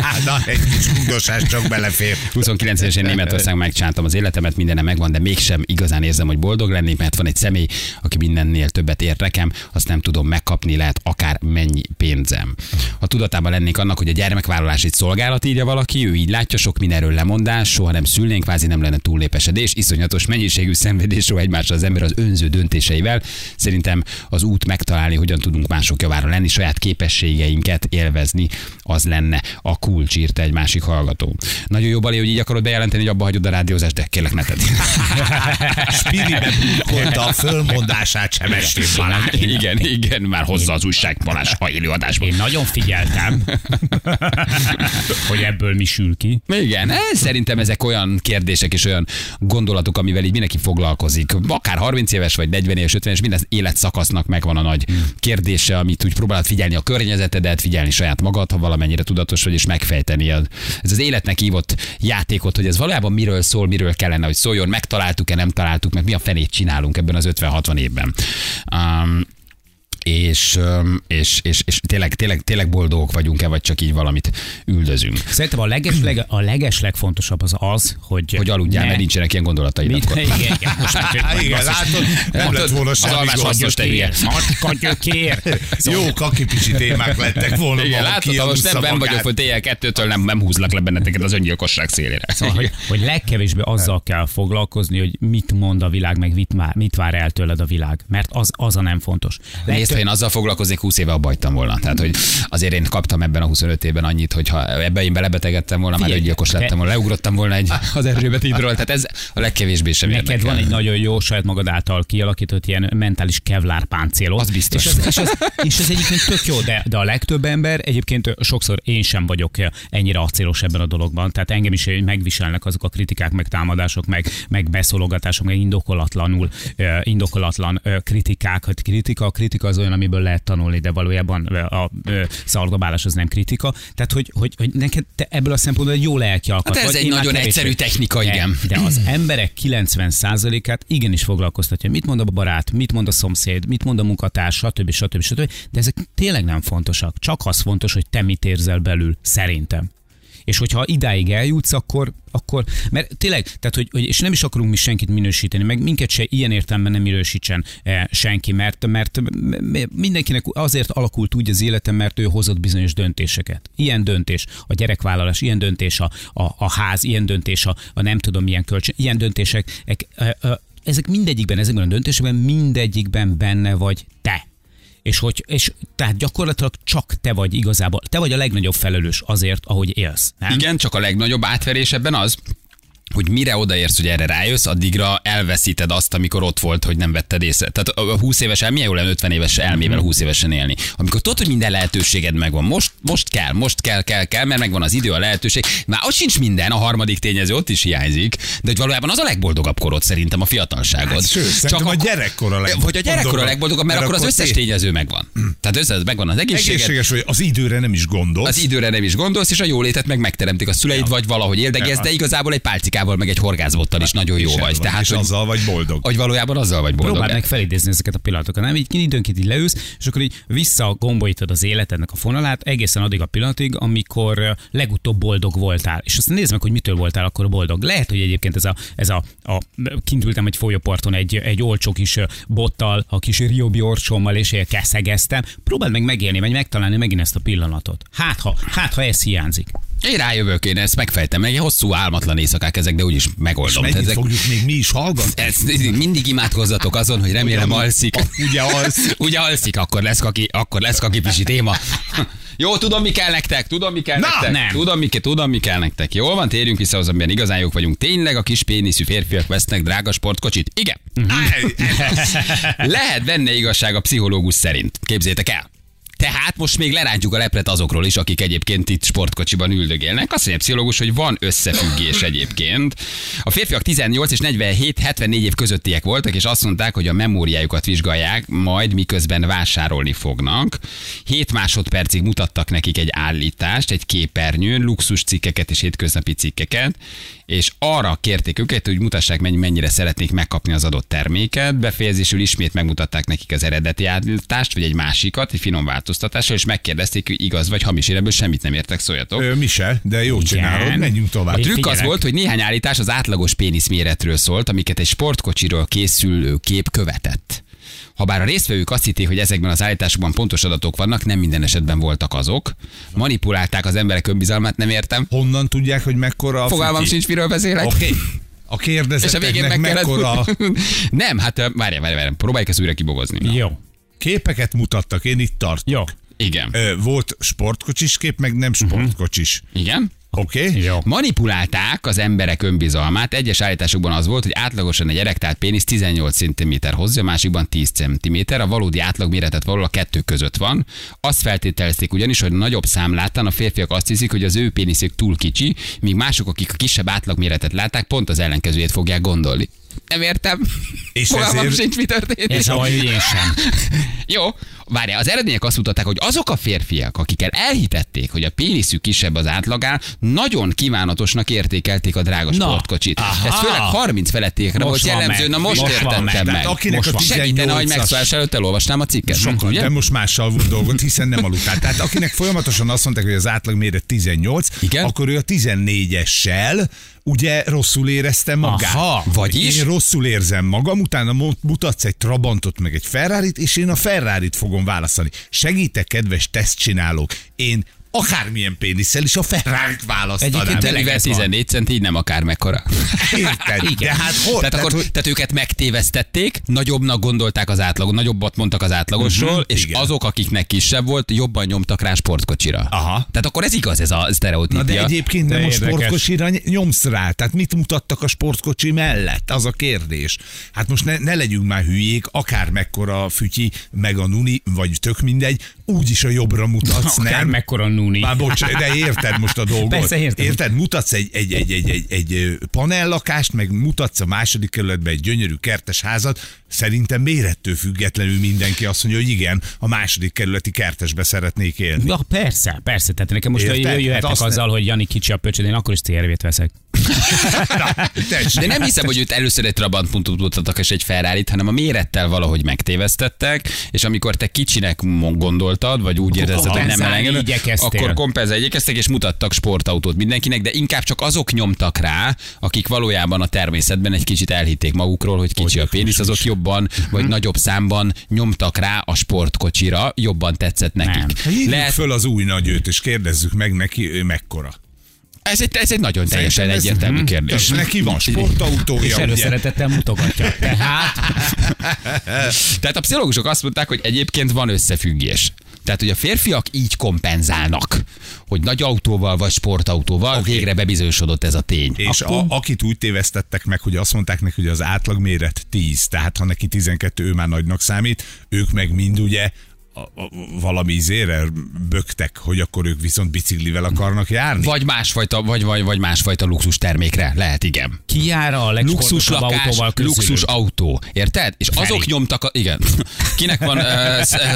Hát, na, egy kis csak belefér. 29 évesen Németország megcsántam az életemet, mindenem megvan, de mégsem igazán érzem, hogy boldog lennék, mert van egy személy, aki mindennél többet ér nekem, azt nem tudom megkapni, lehet akár mennyi pénzem. Ha tudatában lennék annak, hogy a gyermekvállalás egy szolgálat, írja valaki, ő így látja, sok mindenről lemondás, soha nem szülnénk, kvázi nem lenne túllépesedés, iszonyatos mennyiségű szenvedés roh egymással az ember az önző döntéseivel. Szerintem az út megtalálni, hogyan tudunk mások javára lenni, használni, saját képességeinket élvezni, az lenne a kulcs, írta egy másik hallgató. Nagyon jó balé, hogy így akarod bejelenteni, hogy abba hagyod a rádiózást, de kérlek ne tedd. Spiribe a fölmondását sem estén Balázs. igen, igen, már hozza az újság Balázs a élőadásban. Én nagyon figyeltem, hogy ebből mi sül ki. Igen, ez, szerintem ezek olyan kérdések és olyan gondolatok, amivel így mindenki foglalkozik. Akár 30 éves vagy 40 éves, 50 éves, minden életszakasznak megvan a nagy kérdése, amit úgy próbálod figyelni a környezetedet, figyelni saját magad, ha valamennyire tudatos vagy, és megfejteni. a- Ez az életnek hívott játékot, hogy ez valójában miről szól, miről kellene, hogy szóljon, megtaláltuk-e, nem találtuk meg, mi a fenét csinálunk ebben az 50-60 évben. Um, és, és, és, és tényleg, tényleg, tényleg boldogok vagyunk-e, vagy csak így valamit üldözünk. Szerintem a legesleg, a legeslegfontosabb az az, hogy... Hogy aludjál, ne- mert nincsenek ilyen gondolataid Mit? akkor. Igen, igen, most már Há, igen, látod, nem lett volna semmi hasznos, te hülye. Matka gyökér. Jó kakipisi témák lettek volna. Igen, látod, most nem ben vagyok, hogy éjjel kettőtől nem, nem húzlak le benneteket az öngyilkosság szélére. Szóval, hogy, hogy legkevésbé azzal kell foglalkozni, hogy mit mond a világ, meg mit, vár, mit vár el tőled a világ. Mert az, az a nem fontos. Nézd, ha én azzal foglalkoznék, 20 éve abba hagytam volna. Tehát, hogy azért én kaptam ebben a 25 évben annyit, hogy ha ebbe én belebetegedtem volna, már Figyelj, öngyilkos te- lettem volna, leugrottam volna egy az erőbetítről. Tehát ez a legkevésbé sem Neked érdekel. van egy nagyon jó saját magad által kialakított ilyen mentális kevlár páncélod. Az biztos. És ez, és, ez, és ez egyébként tök jó, de, de a legtöbb ember, egyébként sokszor én sem vagyok ennyire acélos ebben a dologban. Tehát engem is megviselnek azok a kritikák, meg támadások, meg, meg beszólogatások, meg indokolatlanul, indokolatlan kritikák. Hát kritika, a kritika az olyan, amiből lehet tanulni, de valójában a ö, szardobálás az nem kritika. Tehát, hogy, hogy, hogy neked te ebből a szempontból egy jó lelki alkat Hát ez vagy. egy nagyon kevésbé. egyszerű technika, De- igen. De az emberek 90%-át igenis foglalkoztatja. Mit mond a barát, mit mond a szomszéd, mit mond a munkatárs, stb. stb. stb. De ezek tényleg nem fontosak. Csak az fontos, hogy te mit érzel belül, szerintem. És hogyha idáig eljutsz, akkor, akkor mert tényleg, tehát, hogy, hogy, és nem is akarunk mi senkit minősíteni, meg minket se ilyen értelemben nem minősítsen eh, senki, mert, mert mindenkinek azért alakult úgy az életem, mert ő hozott bizonyos döntéseket. Ilyen döntés, a gyerekvállalás, ilyen döntés, a, a, a ház, ilyen döntés, a, a nem tudom milyen kölcsön, ilyen döntések, ek, eh, eh, ezek mindegyikben, ezekben a döntésekben mindegyikben benne vagy te. És, hogy, és tehát gyakorlatilag csak te vagy igazából, te vagy a legnagyobb felelős azért, ahogy élsz. Nem? Igen, csak a legnagyobb átverés ebben az, hogy mire odaérsz, hogy erre rájössz, addigra elveszíted azt, amikor ott volt, hogy nem vetted észre. Tehát a 20 éves el, milyen jó lenne 50 éves elmével 20 évesen élni. Amikor tudod, hogy minden lehetőséged megvan, most, most kell, most kell, kell, kell, mert megvan az idő, a lehetőség. Már ott sincs minden, a harmadik tényező ott is hiányzik, de hogy valójában az a legboldogabb korod szerintem a fiatalságod. Hát, sőt, szerintem a akkor- gyerekkor a legboldogabb. Vagy a gyerekkor a legboldogabb, mert, Mert akkor az összes té- tényező megvan. Tehát össze, megvan az egészséged, Egészséges, hogy az időre nem is gondolsz. az időre nem is gondolsz, és a jólétet meg megteremtik a szüleid, vagy valahogy éldegez, de igazából egy pálcikával, meg egy horgászbottal is nagyon jó vagy. Tehát, és hogy, azzal vagy boldog. hogy valójában azzal vagy boldog. Próbáld meg felidézni ezeket a pillanatokat, nem? Így időnként így leülsz, és akkor így visszagombolítod az életednek a fonalát egészen addig a pillanatig, amikor ö, legutóbb boldog voltál. És azt nézd meg, hogy mitől voltál akkor boldog. Lehet, hogy egyébként ez a, ez a, a kint ültem egy folyóparton egy, egy olcsó kis ö, bottal, a kis riobi orcsommal, és keszegeztem. Próbáld meg megélni, vagy megtalálni megint ezt a pillanatot. Hát ha, hát ha ez hiányzik. Én rájövök, én ezt megfejtem, meg egy hosszú álmatlan éjszakák ezek, de úgyis És megoldom. mennyit Ezek, fogjuk még mi is hallgatni? ez, mindig imádkozzatok azon, hogy remélem Ugyan- alszik. Ugye alszik. Ugye alszik, akkor lesz kaki, akkor lesz kaki pisi téma. Jó, tudom, mi kell nektek, tudom, mi kell Na, nektek. nem. Tudom, mi, tudom, mi kell nektek. Jól van, térjünk vissza az, amiben igazán jók vagyunk. Tényleg a kis péniszű férfiak vesznek drága sportkocsit? Igen. Lehet benne igazság a pszichológus szerint. Képzétek el. Tehát most még lerántjuk a leplet azokról is, akik egyébként itt sportkocsiban üldögélnek. Azt mondja a pszichológus, hogy van összefüggés egyébként. A férfiak 18 és 47, 74 év közöttiek voltak, és azt mondták, hogy a memóriájukat vizsgálják, majd miközben vásárolni fognak. 7 másodpercig mutattak nekik egy állítást, egy képernyőn, luxus cikkeket és hétköznapi cikkeket, és arra kérték őket, hogy mutassák, mennyi- mennyire szeretnék megkapni az adott terméket. Befejezésül ismét megmutatták nekik az eredeti állítást, vagy egy másikat, egy finom változtatással, és megkérdezték, hogy igaz vagy hamis. Én ebből semmit nem értek, szóljatok. Ö, mi se, de jó csinálod, menjünk tovább. A trükk az Figyelek. volt, hogy néhány állítás az átlagos péniszméretről szólt, amiket egy sportkocsiról készülő kép követett. Habár a résztvevők azt hitték, hogy ezekben az állításokban pontos adatok vannak, nem minden esetben voltak azok. Manipulálták az emberek önbizalmát, nem értem. Honnan tudják, hogy mekkora a Fogalmam fütyi? sincs, miről beszélek. Oké. A kérdezetteknek meg mekkora Nem, hát ö, várjál, várjál, várjál, próbáljuk ezt újra kibogozni. Jó. képeket mutattak, én itt tartok. Jó. Igen. Ö, Volt sportkocsis kép, meg nem sportkocsis. Igen? Oké? Okay? Jó. Manipulálták az emberek önbizalmát. Egyes állításokban az volt, hogy átlagosan egy erektált pénisz 18 cm hozzá, a másikban 10 cm. A valódi átlagméretet valahol a kettő között van. Azt feltételezték ugyanis, hogy nagyobb számlátán a férfiak azt hiszik, hogy az ő péniszük túl kicsi, míg mások, akik a kisebb átlagméretet látták, pont az ellenkezőjét fogják gondolni. Nem értem. És Fogalmam ezért- sincs, mi történt. És ahogy én sem. Jó, várjál, az eredmények azt mutatták, hogy azok a férfiak, akikkel elhitették, hogy a péniszük kisebb az átlagán, nagyon kívánatosnak értékelték a drága Na, sportkocsit. aha. Ez főleg 30 felettiekre volt jellemző, na most, Most értettem meg. meg. Akinek Most a van. 18 Segítene, hogy megszólás előtt elolvasnám a cikket. Sokan, ugye? de most mással volt dolgot, hiszen nem aludtál. Tehát akinek folyamatosan azt mondták, hogy az átlagméret 18, Igen? akkor ő a 14-essel ugye rosszul érezte magát. Aha, vagyis? Én rosszul érzem magam, utána mu- mutatsz egy Trabantot, meg egy ferrari és én a ferrari fogom választani. Segítek, kedves tesztcsinálók, én akármilyen pénisszel is a ferrari választanám. Egyébként tényleg mivel ez van. 14 cent, így nem akár mekkora. Érted? De hát hol? Tehát, akkor, hogy- tehát őket megtévesztették, nagyobbnak gondolták az átlagot, nagyobbat mondtak az átlagosról, Mhm, és igen. azok, akiknek kisebb volt, jobban nyomtak rá sportkocsira. Aha. Tehát akkor ez igaz, ez a Na sztereotípia. de egyébként De nem a érdekes. sportkocsira ny- nyomsz rá. Tehát mit mutattak a sportkocsi mellett? Az a kérdés. Hát most ne, ne legyünk már hülyék, akár mekkora fütyi, meg a nuni, vagy tök mindegy, úgyis a jobbra mutatsz, Akár nem? mekkora nuni. Már bocs, de érted most a dolgot. Persze, értem. Érted? Mutatsz egy, egy, egy, egy, egy, egy panellakást, meg mutatsz a második kerületben egy gyönyörű kertes házat, szerintem mérettől függetlenül mindenki azt mondja, hogy igen, a második kerületi kertesbe szeretnék élni. Ja, persze, persze. Tehát nekem most Érted? Jöhettek Hát azzal, ne- hogy Jani kicsi a pöcsöd, én akkor is CRV-t veszek. Na. De nem hiszem, hogy őt először egy Trabant pontot mutattak és egy ferrari hanem a mérettel valahogy megtévesztettek, és amikor te kicsinek gondoltad, vagy úgy érezted, hogy nem elengedő, akkor kompenzálni igyekeztek, és mutattak sportautót mindenkinek, de inkább csak azok nyomtak rá, akik valójában a természetben egy kicsit elhitték magukról, hogy kicsi a pénisz, azok jobban, vagy nagyobb számban nyomtak rá a sportkocsira, jobban tetszett nekik. Nem. Hívjuk Lehet, föl az új nagyőt, és kérdezzük meg neki, ő mekkora. ez egy, ez egy nagyon teljesen Szerintem ez- egyértelmű Mhm. kérdés. Tehát Neki van És sportautója, ugye? előszeretettel mutogatja. Tehát Tehát a pszichológusok azt mondták, hogy egyébként van összefüggés. Tehát, hogy a férfiak így kompenzálnak, hogy nagy autóval vagy sportautóval okay. végre bebizonyosodott ez a tény. És a, akit úgy tévesztettek meg, hogy azt mondták neki, hogy az átlagméret 10, tehát ha neki 12, ő már nagynak számít, ők meg mind ugye a, a, valami izére böktek, hogy akkor ők viszont biciklivel akarnak járni. Vagy másfajta, vagy, vagy, vagy másfajta luxus termékre. Lehet, igen. ki jár a Luxus lakás, autóval közülük? luxus autó. Érted? És Feri. azok nyomtak, a, igen. Kinek van uh,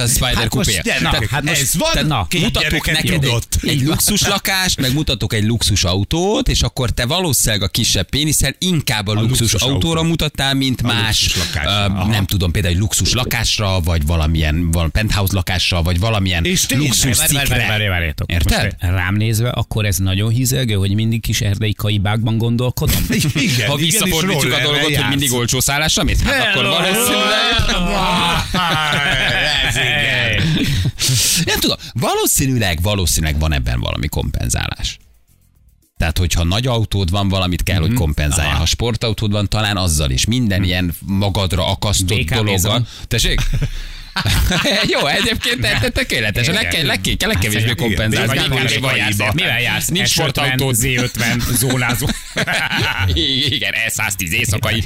Spider Hát kupé? gyerekek, hát most- ez van, te- na, mutatok neked egy, egy luxus lakást, meg mutatok egy luxus autót, és akkor te valószínűleg a kisebb péniszel inkább a, A luxus, luxus autóra autó. mutattál, mint A más, aha. nem tudom, például egy luxus lakásra, vagy valamilyen val- penthouse lakásra, vagy valamilyen És luxus cikkre. Érted? Rám nézve, akkor ez nagyon hízelgő, hogy mindig kis erdei kaibákban gondolkodom. Igen, Ha visszafordítjuk a dolgot, hogy mindig olcsó szállásra mész, hát akkor valószínűleg... Nem tudom, valószínűleg, valószínűleg van ebben valami kompenzálás. Tehát, hogyha nagy autód van, valamit kell, hogy kompenzálja. Ha sportautód van, talán azzal is. Minden ilyen magadra akasztott BKV dologgal. Tessék? Jó, egyébként te, te tökéletes. A leg, leg, leg, legkevésbé igen, Mivel jársz? Nincs S50, sportautód. Z50 zónázó. Igen, E110 éjszakai.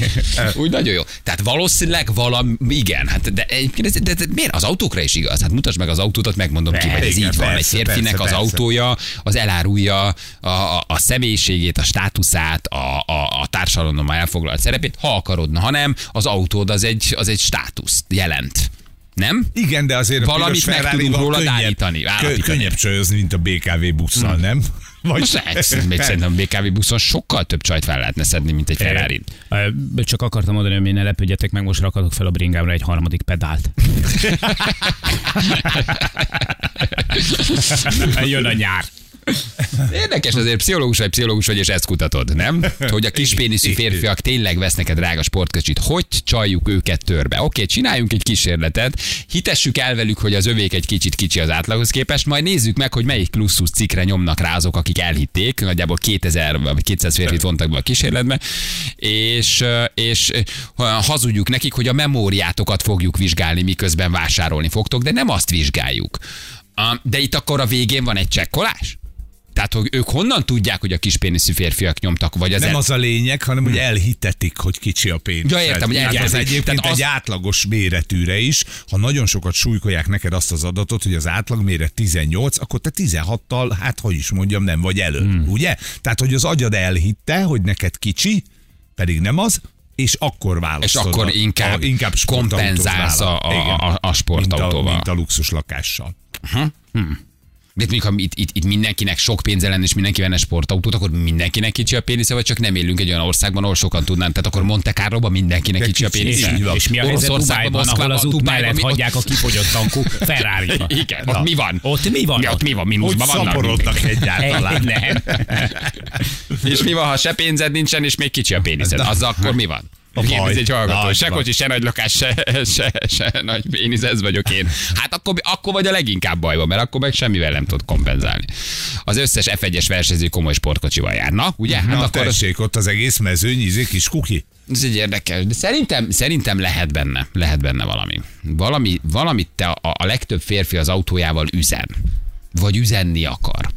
Úgy nagyon jó. Tehát valószínűleg valami, igen, hát de, egyébként de, de, miért az autókra is igaz? Hát mutasd meg az autódat, megmondom ki, hogy ez így van. Egy férfinek az autója, az elárulja a, a, a személyiségét, a státuszát, a, a, a társadalomban elfoglalt szerepét, ha akarod, ha nem, az autód az egy, az egy státuszt jelent. Nem? Igen, de azért Valamit meg tudunk rólad könnyebb- állítani, kö-. Könnyebb csajozni, mint a BKV busszal, nem? Vagy Most lehet, szerintem a BKV buszon sokkal több csajt fel lehetne szedni, mint egy ferrari Csak akartam mondani, hogy ne lepődjetek meg, most rakatok fel a bringámra egy harmadik pedált. Jön a nyár. Érdekes azért, pszichológus vagy pszichológus vagy, és ezt kutatod, nem? Hogy a kispéniszű férfiak tényleg vesznek egy drága sportkocsit. Hogy csaljuk őket törbe? Oké, csináljunk egy kísérletet, hitessük el velük, hogy az övék egy kicsit kicsi az átlaghoz képest, majd nézzük meg, hogy melyik luxus cikkre nyomnak rá azok, akik elhitték. Nagyjából 2000 vagy 200 férfit vontak be a kísérletbe, és, és hazudjuk nekik, hogy a memóriátokat fogjuk vizsgálni, miközben vásárolni fogtok, de nem azt vizsgáljuk De itt akkor a végén van egy csekkolás? Tehát, hogy ők honnan tudják, hogy a kispéniszű férfiak nyomtak, vagy az Nem el... az a lényeg, hanem hogy elhitetik, hogy kicsi a pénz. Ja, értem, hogy Tehát az egyébként Tehát egy az- átlagos méretűre is, ha nagyon sokat súlykolják neked azt az adatot, hogy az átlag méret 18, akkor te 16-tal, hát hogy is mondjam, nem vagy elő, hmm. ugye? Tehát, hogy az agyad elhitte, hogy neked kicsi, pedig nem az, és akkor És választod. akkor a- inkább, a, inkább kompenzálsz a, a, a, a sportautóval. Mint a, mint a luxus lakással. De mondjuk, ha itt, itt, itt, mindenkinek sok pénze lenne, és mindenki venne sportautót, akkor mindenkinek kicsi a pénisze, vagy csak nem élünk egy olyan országban, ahol sokan tudnánk. Tehát akkor Monte Carlo-ban mindenkinek De kicsi a pénisze. És mi a helyzet Dubájban, ahol az út mellett mi- hagyják a kifogyott tankú ferrari Igen, ott mi van? Ott mi van? Mi, ott mi van? Mínuszban vannak? szaporodnak egyáltalán. Nem. És mi van, ha se pénzed nincsen, és még kicsi a péniszed? Az akkor mi van? Kérdezi baj. egy hallgató. Se kocsi, se nagy lakás, se, se, se nagy pénisz, ez vagyok én. Hát akkor, akkor vagy a leginkább bajban, mert akkor meg semmivel nem tud kompenzálni. Az összes F1-es versenyző komoly sportkocsival járna, ugye? Hát Na, akkor tessék, ott az egész mezőny, izé, kis kuki. ez egy érdekes, de szerintem, szerintem lehet benne, lehet benne valami. Valami, valamit te a, a legtöbb férfi az autójával üzen, vagy üzenni akar.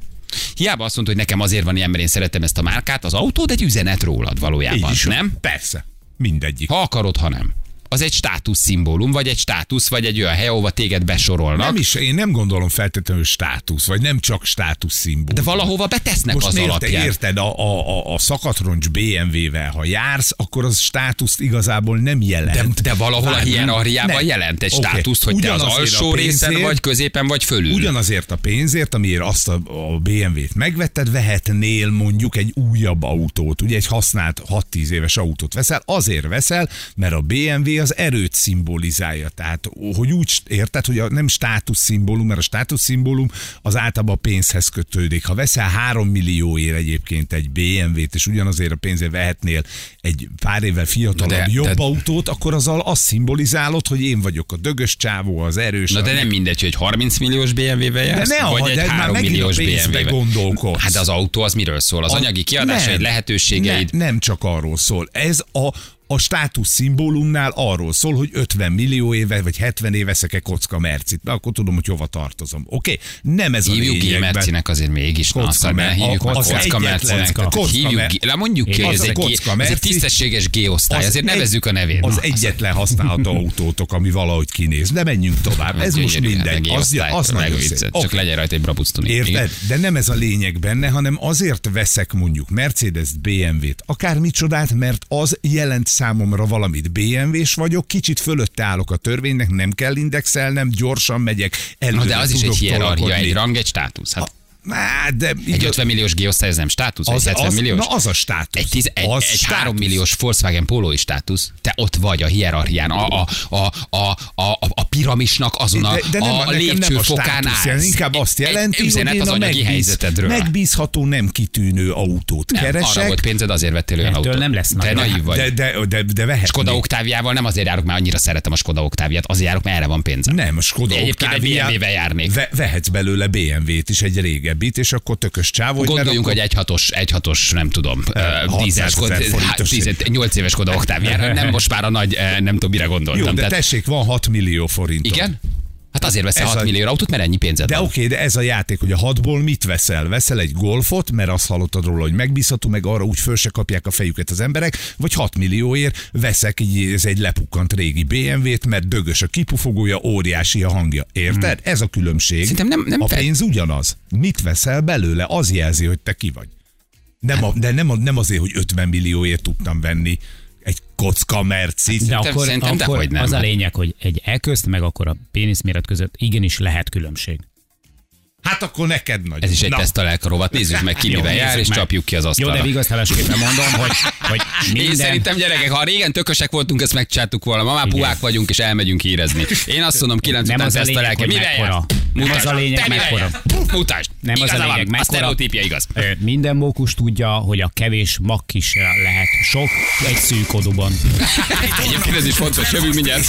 Hiába azt mondta, hogy nekem azért van ilyen, mert én szeretem ezt a márkát, az autód egy üzenet rólad valójában, nem? Persze. Mindegyik. Ha akarod, ha nem. Az egy státuszszimbólum, vagy egy státusz, vagy egy olyan hely, ahova téged besorolnak. Nem is, én nem gondolom feltétlenül státusz, vagy nem csak státusz szimbólum. De valahova betesznek Most az érte, alapján. érted, a, a, a, a szakatroncs BMW-vel, ha jársz, akkor az státuszt igazából nem jelent. De, de valahol a Várj, hierarchiában nem. jelent egy Oké. státuszt, hogy te az Ugyanazért alsó a részen pénzért- vagy, középen vagy fölül. Ugyanazért a pénzért, amiért azt a, a BMW-t megvetted, vehetnél mondjuk egy újabb autót, ugye egy használt 6-10 éves autót veszel, azért veszel, mert a BMW az erőt szimbolizálja. Tehát, hogy úgy érted, hogy a, nem státuszszimbólum, mert a státuszszimbólum az általában a pénzhez kötődik. Ha veszel 3 millióért egyébként egy BMW-t, és ugyanazért a pénzért vehetnél egy pár évvel fiatalabb, De- de- jobb de- autót, akkor azzal azt szimbolizálod, hogy én vagyok a dögös csávó, az erős. Na de a- nem mindegy, hogy 30 milliós BMW-vel jársz, ne, vagy aha, egy de már 3 megint a milliós BMW-vel. Hát de az autó az miről szól? Az A- anyagi kiadásaid, nem, lehetőségeid. Nem, nem csak arról szól. Ez a, a státusz szimbólumnál arról szól, hogy 50 millió éve vagy 70 éve veszek egy kocka mercit, mert akkor tudom, hogy hova tartozom. Oké? Okay? Nem ez a Hívjuk. G-mercinek azért mégis. Na, Kocka aztán ne mer- hívjuk a- az kocka mercinek. kocka. Hívjuk, mer- le mondjuk ki, Az ez egy, ez egy tisztességes G-osztály, azért egy- nevezzük a nevét. Az Na, egyetlen használható autótok, ami valahogy kinéz. De menjünk tovább. Ez most gyönyörű, hát mindegy. Az, az nagyon. Csak legyen rajta egy brabusztuni. Érted? De nem ez a lényeg benne, hanem azért veszek mondjuk Mercedes-t, BMW-t, akár micsodát, mert az jelent számomra valamit. BMW-s vagyok, kicsit fölötte állok a törvénynek, nem kell indexelnem, gyorsan megyek, előre Na, de az is egy hierarchia, egy rang, egy státusz. Hát Á, de egy igaz- 50 milliós G-osztály, ez nem státusz, egy az, 70 az, milliós. na az a státusz. Egy, tiz, egy, az egy státusz. 3 milliós Volkswagen Polo is státusz. Te ott vagy a hierarchián, a, a, a, a, a, a, a piramisnak azon a, de, de nem, a lépcsőfokán állsz. inkább azt jelenti, egy üzenet hogy én az a anyagi megbíz, helyzetedről. megbízható, nem kitűnő autót Nem, keresek. arra volt pénzed, azért vettél olyan autót. nem lesz Te nagy. naív vagy. de, de, de, de vehetnék. Skoda Oktáviával nem azért járok, mert annyira szeretem a Skoda Oktáviát, azért járok, mert erre van pénzem. Nem, a Skoda BMW-vel járnék. Ve, vehetsz belőle BMW-t is, egy régebbit, és akkor tökös csávó. Gondoljunk, hogy egy hatos, egy hatos, nem tudom, ö, 600 dízel Skoda, ezer forintos. 8 éves Skoda Oktáviára, nem most már a nagy, ö, nem tudom, mire Jó, gondoltam. de Tehát- tessék, van 6 millió forint. Igen? Hát azért veszel Ez 6 a- millió autót, mert ennyi pénzed De van. oké, de ez a játék, hogy a hatból mit veszel? Veszel egy golfot, mert azt hallottad róla, hogy megbízható, meg arra úgy föl se kapják a fejüket az emberek, vagy 6 millióért veszek így, ez egy lepukkant régi BMW-t, mert dögös a kipufogója, óriási a hangja. Érted? Ez a különbség. Hmm. Szerintem nem- nem a fel- pénz ugyanaz. Mit veszel belőle? Az jelzi, hogy te ki vagy. Nem, a, de nem, a, nem azért, hogy 50 millióért tudtam venni egy kocka mercit. De akkor, szerintem akkor nem. az a lényeg, hogy egy elközt, meg akkor a péniszméret között igenis lehet különbség. Hát akkor neked nagy. Ez is egy Na, teszt a lelkarovat. Nézzük meg, ki Jó, mivel jár, és meg. csapjuk ki az Jó, asztalra. de vigasztalásképpen mondom, hogy, hogy Én minden... szerintem gyerekek, ha régen tökösek voltunk, ezt megcsáttuk volna. Ma már puhák vagyunk, és elmegyünk hírezni. Én azt mondom, 9 Nem után a a Mivel jár? Nem az a lényeg, mekkora. Mutasd. Nem az a lényeg, A mekkora. sztereotípia igaz. Minden mókus tudja, hogy a kevés mag is lehet sok egy szűk oduban. Egyébként ez is fontos, jövünk mindjárt.